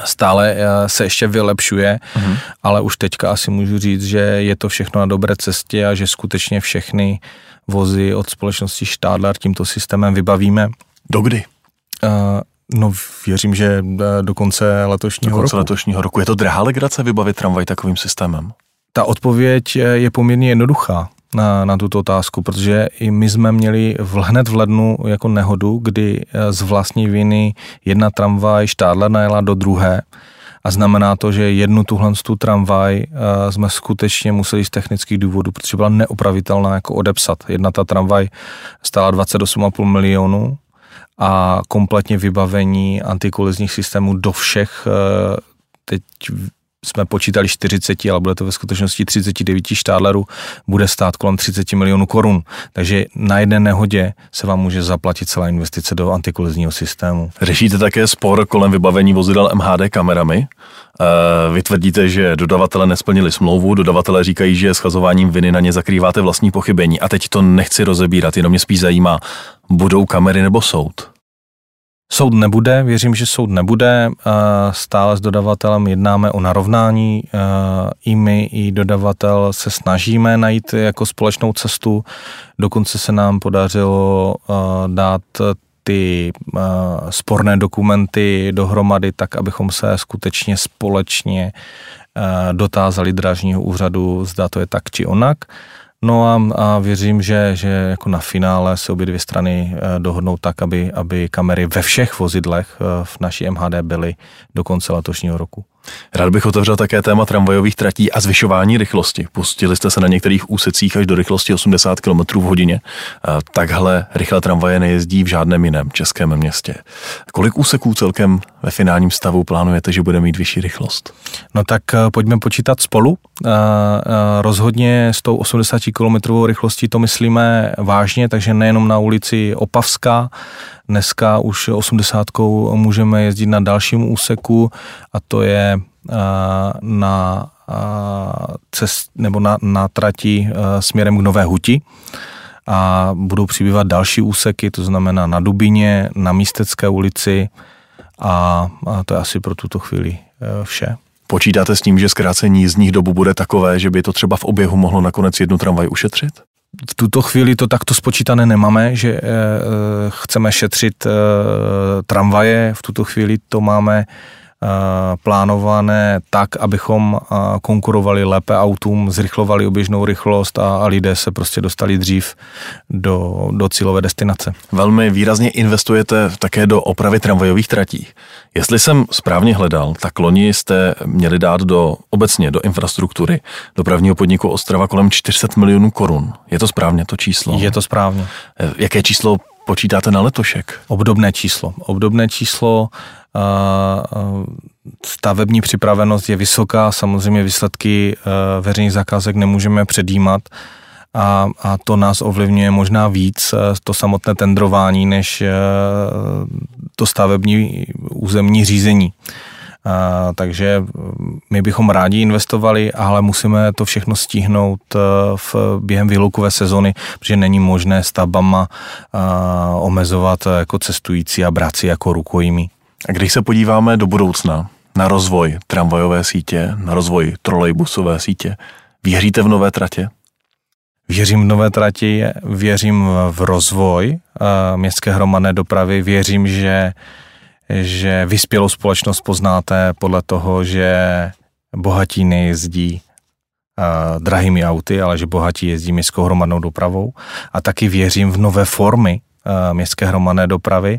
stále eh, se ještě vylepšuje, mm-hmm. ale už teďka asi můžu říct, že je to všechno na dobré cestě a že skutečně všechny vozy od společnosti Stadler tímto systémem vybavíme. Dokdy? Uh, no věřím, že eh, do konce letošního do konce roku. letošního roku. Je to drahá legrace vybavit tramvaj takovým systémem? Ta odpověď je poměrně jednoduchá na, na tuto otázku, protože i my jsme měli v, hned v lednu jako nehodu, kdy eh, z vlastní viny jedna tramvaj Štádler najela do druhé a znamená to, že jednu tuhle tu tramvaj uh, jsme skutečně museli z technických důvodů, protože byla neopravitelná jako odepsat. Jedna ta tramvaj stála 28,5 milionů a kompletně vybavení antikolizních systémů do všech uh, teď jsme počítali 40, ale bude to ve skutečnosti 39 štádlerů, bude stát kolem 30 milionů korun. Takže na jedné nehodě se vám může zaplatit celá investice do antikolizního systému. Řešíte také spor kolem vybavení vozidel MHD kamerami? Eh, vy tvrdíte, že dodavatele nesplnili smlouvu, dodavatele říkají, že schazováním viny na ně zakrýváte vlastní pochybení. A teď to nechci rozebírat, jenom mě spíš zajímá, budou kamery nebo soud? Soud nebude, věřím, že soud nebude. Stále s dodavatelem jednáme o narovnání. I my, i dodavatel se snažíme najít jako společnou cestu. Dokonce se nám podařilo dát ty sporné dokumenty dohromady tak, abychom se skutečně společně dotázali dražního úřadu, zda to je tak či onak. No a, a věřím, že, že jako na finále se obě dvě strany eh, dohodnou tak, aby, aby kamery ve všech vozidlech eh, v naší MHD byly do konce letošního roku. Rád bych otevřel také téma tramvajových tratí a zvyšování rychlosti. Pustili jste se na některých úsecích až do rychlosti 80 km v hodině. Takhle rychle tramvaje nejezdí v žádném jiném českém městě. Kolik úseků celkem ve finálním stavu plánujete, že bude mít vyšší rychlost? No tak eh, pojďme počítat spolu. Eh, eh, rozhodně s tou 80 km rychlostí to myslíme vážně, takže nejenom na ulici Opavská, Dneska už 80 můžeme jezdit na dalším úseku a to je na cest, nebo na, na trati směrem k Nové Huti a budou přibývat další úseky, to znamená na Dubině, na Místecké ulici a, a to je asi pro tuto chvíli vše. Počítáte s tím, že zkrácení jízdních dobu bude takové, že by to třeba v oběhu mohlo nakonec jednu tramvaj ušetřit? V tuto chvíli to takto spočítané nemáme, že e, chceme šetřit e, tramvaje, v tuto chvíli to máme plánované tak, abychom konkurovali lépe autům, zrychlovali oběžnou rychlost a, a lidé se prostě dostali dřív do, do cílové destinace. Velmi výrazně investujete také do opravy tramvajových tratí. Jestli jsem správně hledal, tak loni jste měli dát do obecně do infrastruktury dopravního podniku Ostrava kolem 400 milionů korun. Je to správně to číslo? Je to správně. E, jaké číslo počítáte na letošek? Obdobné číslo. Obdobné číslo stavební připravenost je vysoká, samozřejmě výsledky e, veřejných zakázek nemůžeme předjímat a, a to nás ovlivňuje možná víc, e, to samotné tendrování, než e, to stavební územní řízení. A, takže my bychom rádi investovali, ale musíme to všechno stihnout v, během výlukové sezony, protože není možné stavbama a, omezovat jako cestující a brát si jako rukojmí. A když se podíváme do budoucna na rozvoj tramvajové sítě, na rozvoj trolejbusové sítě, věříte v nové tratě? Věřím v nové trati, věřím v rozvoj uh, městské hromadné dopravy, věřím, že, že vyspělou společnost poznáte podle toho, že bohatí nejezdí uh, drahými auty, ale že bohatí jezdí městskou hromadnou dopravou. A taky věřím v nové formy uh, městské hromadné dopravy,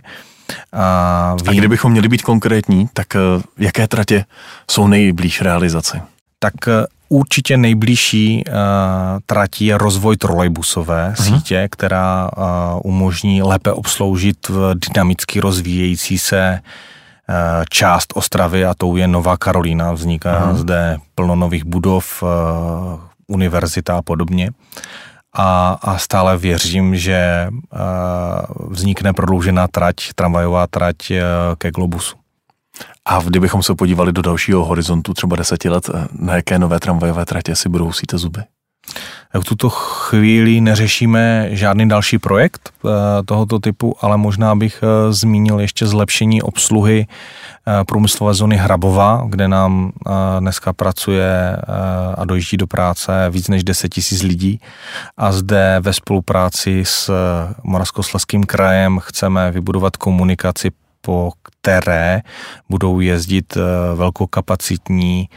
a, vím, a kdybychom měli být konkrétní, tak eh, jaké tratě jsou nejblíž realizaci? Tak eh, určitě nejbližší uh, tratí je rozvoj trolejbusové uh-huh. sítě, která uh, umožní lépe obsloužit v dynamicky rozvíjející se uh, část Ostravy a tou je Nová Karolína. Vzniká uh-huh. zde plno nových budov, uh, univerzita a podobně a, a stále věřím, že uh, vznikne prodloužená trať, tramvajová trať uh, ke Globusu. A kdybychom se podívali do dalšího horizontu, třeba deseti let, na jaké nové tramvajové tratě si budou síte zuby? V tuto chvíli neřešíme žádný další projekt tohoto typu, ale možná bych zmínil ještě zlepšení obsluhy průmyslové zóny Hrabova, kde nám dneska pracuje a dojíždí do práce víc než 10 tisíc lidí a zde ve spolupráci s Moravskoslezským krajem chceme vybudovat komunikaci, po které budou jezdit velkokapacitní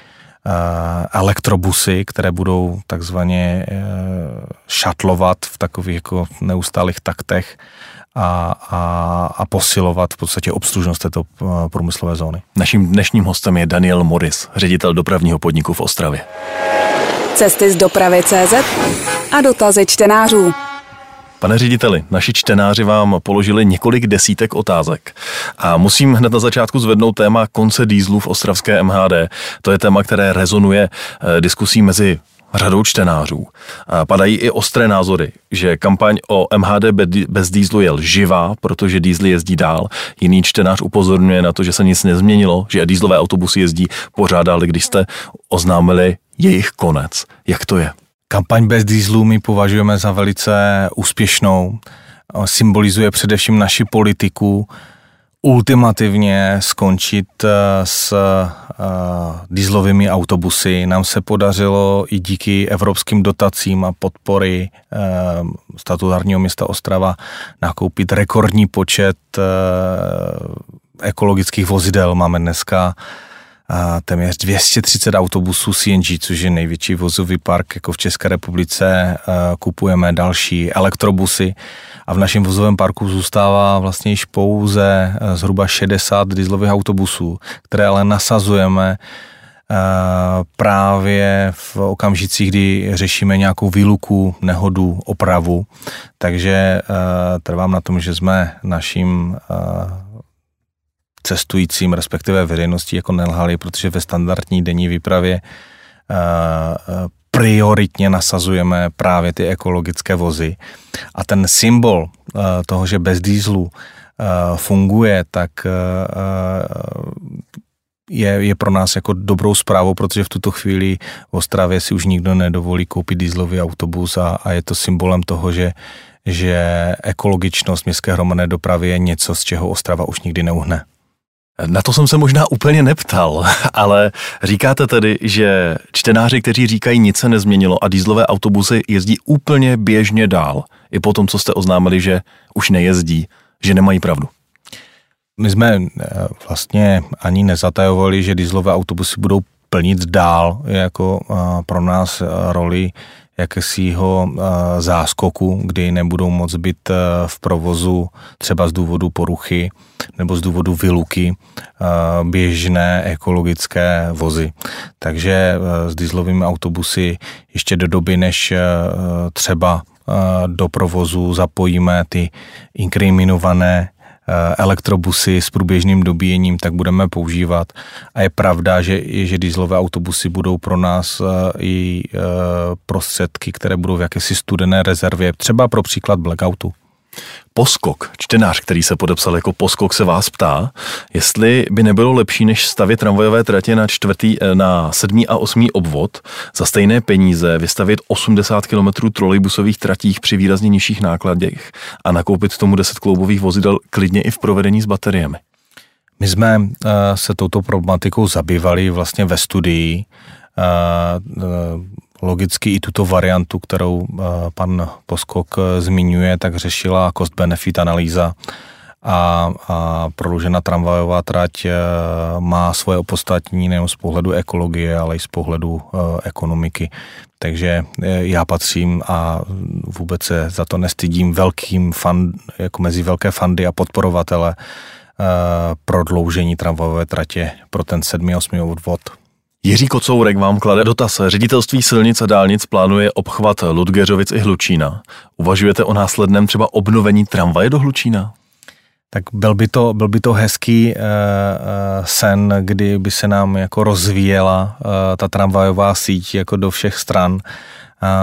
elektrobusy, které budou takzvaně šatlovat v takových jako neustálých taktech a, a, a posilovat v podstatě obslužnost této eh, průmyslové zóny. Naším dnešním hostem je Daniel Morris, ředitel dopravního podniku v Ostravě. Cesty z dopravy CZ a dotazy čtenářů. Pane řediteli, naši čtenáři vám položili několik desítek otázek a musím hned na začátku zvednout téma konce dýzlu v ostravské MHD. To je téma, které rezonuje eh, diskusí mezi řadou čtenářů. Padají i ostré názory, že kampaň o MHD bez dýzlu je lživá, protože dýzly jezdí dál. Jiný čtenář upozorňuje na to, že se nic nezměnilo, že dýzlové autobusy jezdí pořád dál, když jste oznámili jejich konec. Jak to je? Kampaň bez dýzlu my považujeme za velice úspěšnou. Symbolizuje především naši politiku, ultimativně skončit eh, s uh, dieselovými autobusy. Nám se podařilo i díky evropským dotacím a podpory uh, statutárního města Ostrava nakoupit rekordní počet ekologických vozidel. Máme dneska téměř 230 autobusů CNG, což je největší vozový park jako v České republice. Kupujeme další elektrobusy a v našem vozovém parku zůstává vlastně již pouze eh, zhruba 60 dieselových autobusů, které ale nasazujeme eh, právě v okamžicích, kdy řešíme nějakou výluku, nehodu, opravu. Takže eh, trvám na tom, že jsme naším cestujícím, respektive veřejnosti jako nelhali, protože ve standardní denní výpravě prioritně nasazujeme právě ty ekologické vozy. A ten symbol uh, toho, že bez dýzlu funguje, tak je, je pro nás jako dobrou zprávou, protože v tuto chvíli v Ostravě si už nikdo nedovolí koupit dýzlový autobus a, a je to symbolem toho, že, že ekologičnost městské hromadné dopravy je něco, z čeho Ostrava už nikdy neuhne. Na to jsem se možná úplně neptal, ale říkáte tedy, že čtenáři, kteří říkají, nic se nezměnilo a dýzlové autobusy jezdí úplně běžně dál, i po tom, co jste oznámili, že už nejezdí, že nemají pravdu. My jsme vlastně ani nezatajovali, že dieselové autobusy budou plnit dál jako pro nás roli jakésiho záskoku, kdy nebudou moc být v provozu třeba z důvodu poruchy nebo z důvodu vyluky běžné ekologické vozy. Takže s dieselovými autobusy ještě do doby, než třeba do provozu zapojíme ty inkriminované Eh, elektrobusy s průběžným dobíjením, tak budeme používat. A je pravda, že, že dieselové autobusy budou pro nás eh, i eh, prostředky, které budou v jakési studené rezervě, třeba pro příklad blackoutu. Poskok, čtenář, který se podepsal jako Poskok, se vás ptá, jestli by nebylo lepší, než stavět tramvajové tratě na, čtvrtý, eh, na sedmý a osmý obvod za stejné peníze vystavit 80 km trolejbusových tratích při výrazně nižších nákladech a nakoupit tomu 10 kloubových vozidel klidně i v provedení s bateriemi. My jsme uh, se touto problematikou zabývali vlastně ve studii. Logicky i tuto variantu, kterou eh, pan Poskok eh, zmiňuje, tak řešila cost-benefit analýza a, a prodloužená tramvajová trať eh, má svoje opodstatní nejen z pohledu ekologie, ale i z pohledu ekonomiky. Takže já patřím a vůbec se za to nestydím velkým fan, jako mezi velké fandy a podporovatele prodloužení tramvajové tratě pro ten 7-8 odvod. Jiří Kocourek vám klade dotaz. Ředitelství silnic a dálnic plánuje obchvat Ludgeřovic i Hlučína. Uvažujete o následném třeba obnovení tramvaje do Hlučína? Tak byl by to, byl by to hezký uh, sen, kdy by se nám jako rozvíjela uh, ta tramvajová síť jako do všech stran. Uh,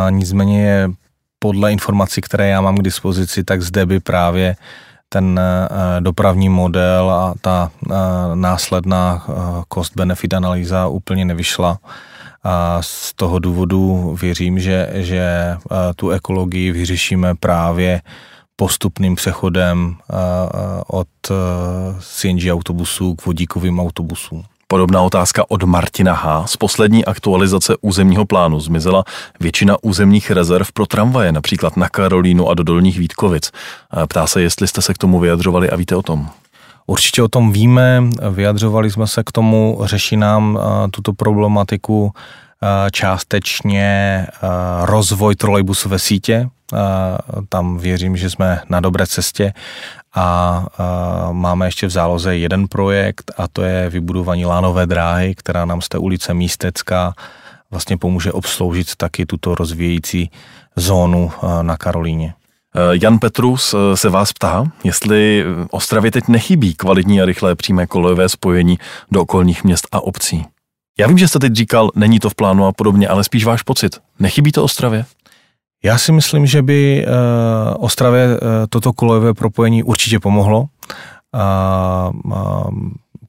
nicméně podle informací, které já mám k dispozici, tak zde by právě uh, ten eh, dopravní model a ta eh, následná eh, cost-benefit analýza úplně nevyšla. A z toho důvodu věřím, že, že tu ekologii vyřešíme právě postupným přechodem od CNG autobusů k vodíkovým autobusům. Podobná otázka od Martina H. Z poslední aktualizace územního plánu zmizela většina územních rezerv pro tramvaje, například na Karolínu a do Dolních Vítkovic. Ptá se, jestli jste se k tomu vyjadřovali a víte o tom. Určitě o tom víme, vyjadřovali jsme se k tomu, řeší nám tuto problematiku částečně rozvoj trolejbusové sítě. Tam věřím, že jsme na dobré cestě a máme ještě v záloze jeden projekt a to je vybudování lánové dráhy, která nám z té ulice Místecká vlastně pomůže obsloužit taky tuto rozvíjející zónu na Karolíně. E, Jan Petrus e, se vás ptá, jestli Ostravě teď nechybí kvalitní a rychlé přímé kolejové spojení do okolních měst a obcí. Já vím, že jste teď říkal, není to v plánu a podobně, ale spíš váš pocit. Nechybí to Ostravě? Já si myslím, že by uh, Ostravě uh, toto kolejové propojení určitě pomohlo.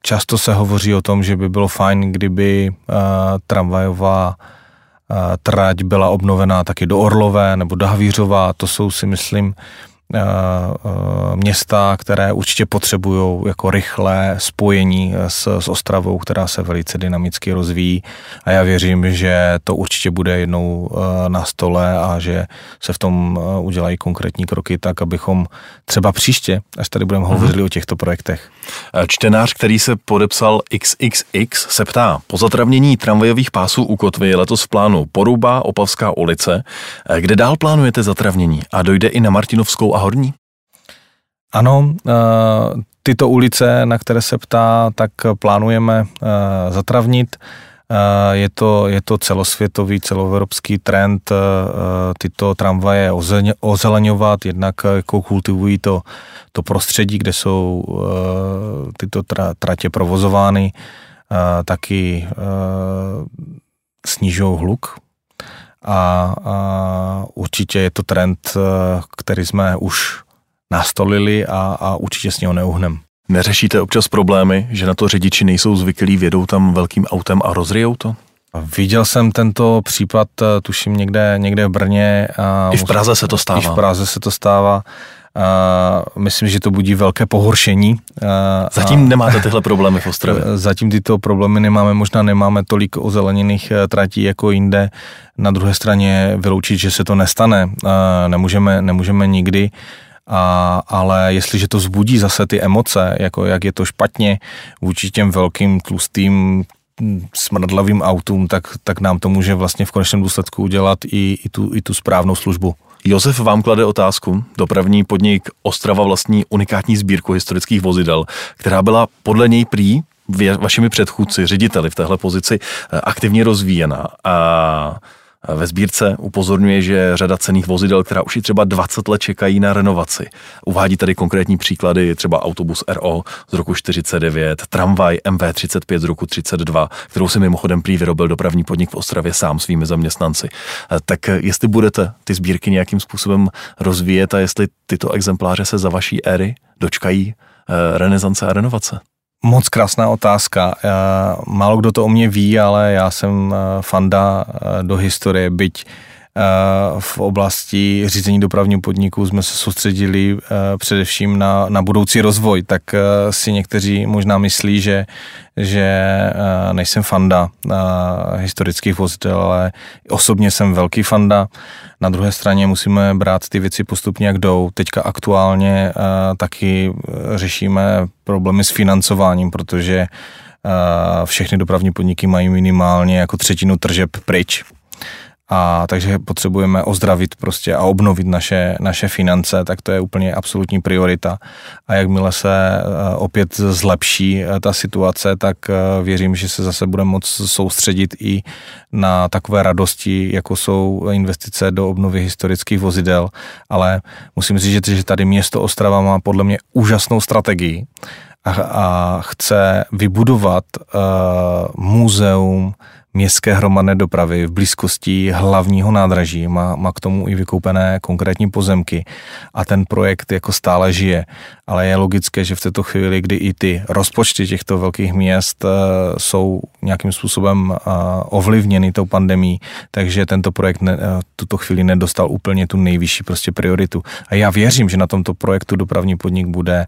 Často se hovoří o tom, že by bylo fajn, kdyby uh, tramvajová trať byla obnovená taky do Orlové nebo do Havířova. To jsou si myslím Eh, eh, města, které určitě potřebují jako rychlé spojení s, s Ostravou, která se velice dynamicky rozvíjí a já věřím, že to určitě bude jednou eh, na stole a že se v tom udělají konkrétní kroky tak, abychom třeba příště, až tady budeme hovořit mm-hmm. o těchto projektech. Čtenář, který se podepsal XXX, se ptá, po zatravnění tramvajových pásů u Kotvy je letos v plánu Poruba, Opavská ulice. Kde dál plánujete zatravnění a dojde i na Martinovskou a Horní? Ano, eh, tyto ulice, na které se ptá, tak plánujeme eh, zatravnit. Eh, je to, je to celosvětový, celoevropský trend tyto tramvaje ozeleňovat, jednak jako kultivují to, to prostředí, kde jsou tyto tratě provozovány, taky snižují hluk a, a určitě je to trend, eh, který jsme už nastolili a, a určitě s něho neuhnem. Neřešíte občas problémy, že na to řidiči nejsou zvyklí, vědou tam velkým autem a rozrijou to? Viděl jsem tento případ, eh, tuším někde, někde v Brně. A I v Praze se to stává. I v Praze se to stává. Uh, myslím, že to budí velké pohoršení. Uh, zatím a, nemáte tyhle problémy v Ostravě? Zatím tyto problémy nemáme, možná nemáme tolik ozeleněných eh, tratí jako jinde. Na druhé straně vyloučit, že se to nestane, uh, nemůžeme, nemůžeme nikdy. A, ale jestliže to zbudí zase ty emoce, jako jak je to špatně vůči těm velkým tlustým smradlavým autům, tak, tak nám to může vlastně v konečném důsledku udělat i, i, tu, i tu správnou službu. Josef vám klade otázku. Dopravní podnik Ostrava vlastní unikátní sbírku historických vozidel, která byla podle něj prý vašimi předchůdci, řediteli v téhle pozici eh, aktivně rozvíjena. A ve sbírce upozorňuje, že řada cených vozidel, která už i třeba 20 let čekají na renovaci. Uvádí tady konkrétní příklady, třeba autobus RO z roku 49, tramvaj MV35 z roku 32, kterou si mimochodem prý vyrobil dopravní podnik v Ostravě sám svými zaměstnanci. Tak jestli budete ty sbírky nějakým způsobem rozvíjet a jestli tyto exempláře se za vaší éry dočkají eh, renesance a renovace? Moc krásná otázka. Málo kdo to o mě ví, ale já jsem eh, fanda eh, do historie, byť eh, v oblasti řízení dopravního podniku jsme se soustředili především na, na budoucí rozvoj, tak si někteří možná myslí, že, že nejsem fanda historických vozidel, ale osobně jsem velký fanda. Na druhé straně musíme brát ty věci postupně, jak jdou. Teďka aktuálně taky řešíme problémy s financováním, protože všechny dopravní podniky mají minimálně jako třetinu tržeb pryč a takže potřebujeme ozdravit prostě a obnovit naše, naše finance, tak to je úplně absolutní priorita. A jakmile se eh, opět zlepší eh, ta situace, tak eh, věřím, že se zase budeme moct soustředit i na takové radosti, jako jsou investice do obnovy historických vozidel, ale musím říct, že tady město Ostrava má podle mě úžasnou strategii a, a chce vybudovat uh, muzeum městské hromadné dopravy v blízkosti hlavního nádraží, má, má k tomu i vykoupené konkrétní pozemky a ten projekt jako stále žije. Ale je logické, že v této chvíli, kdy i ty rozpočty těchto velkých měst uh, jsou nějakým způsobem uh, ovlivněny tou pandemí, takže tento projekt ne, uh, tuto chvíli nedostal úplně tu nejvyšší prostě prioritu. A já věřím, že na tomto projektu dopravní podnik bude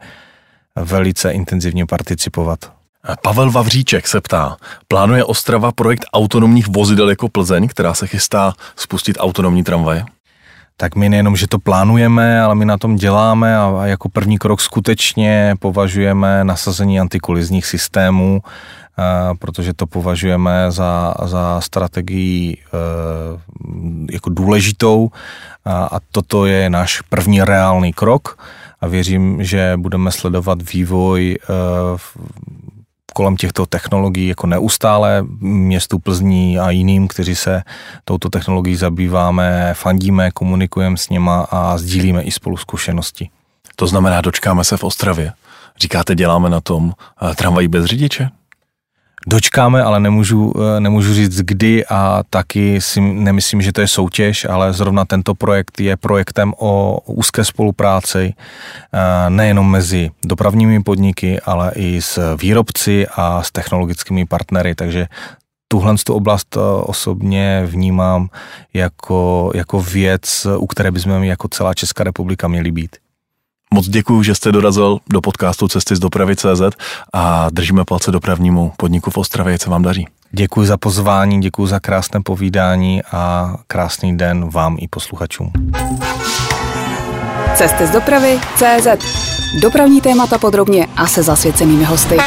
velice intenzivně participovat. Pavel Vavříček se ptá, plánuje Ostrava projekt autonomních vozidel jako Plzeň, která se chystá spustit autonomní tramvaje? tak my nejenom, že to plánujeme, ale my na tom děláme a jako první krok skutečně považujeme nasazení antikolizních systémů, protože to považujeme za, za strategii e, jako důležitou a toto je náš první reálný krok a věřím, že budeme sledovat vývoj e, kolem těchto technologií jako neustále městu Plzní a jiným, kteří se touto technologií zabýváme, fandíme, komunikujeme s něma a sdílíme i spolu zkušenosti. To znamená, dočkáme se v Ostravě. Říkáte, děláme na tom eh, tramvají bez řidiče? Dočkáme, ale nemůžu, eh, nemůžu říct kdy a taky si nemyslím, že to je soutěž, ale zrovna tento projekt je projektem o úzké spolupráci eh, nejenom mezi dopravními podniky, ale i s výrobci a s technologickými partnery, takže tuhle tu oblast eh, osobně vnímám jako, jako věc, u které bychom jako celá Česká republika měli být. Moc děkuji, že jste dorazil do podcastu Cesty z dopravy CZ a držíme palce dopravnímu podniku v Ostravě, co vám daří. Děkuji za pozvání, děkuji za krásné povídání a krásný den vám i posluchačům. Cesty z dopravy CZ. Dopravní témata podrobně a se zasvěcenými hosty.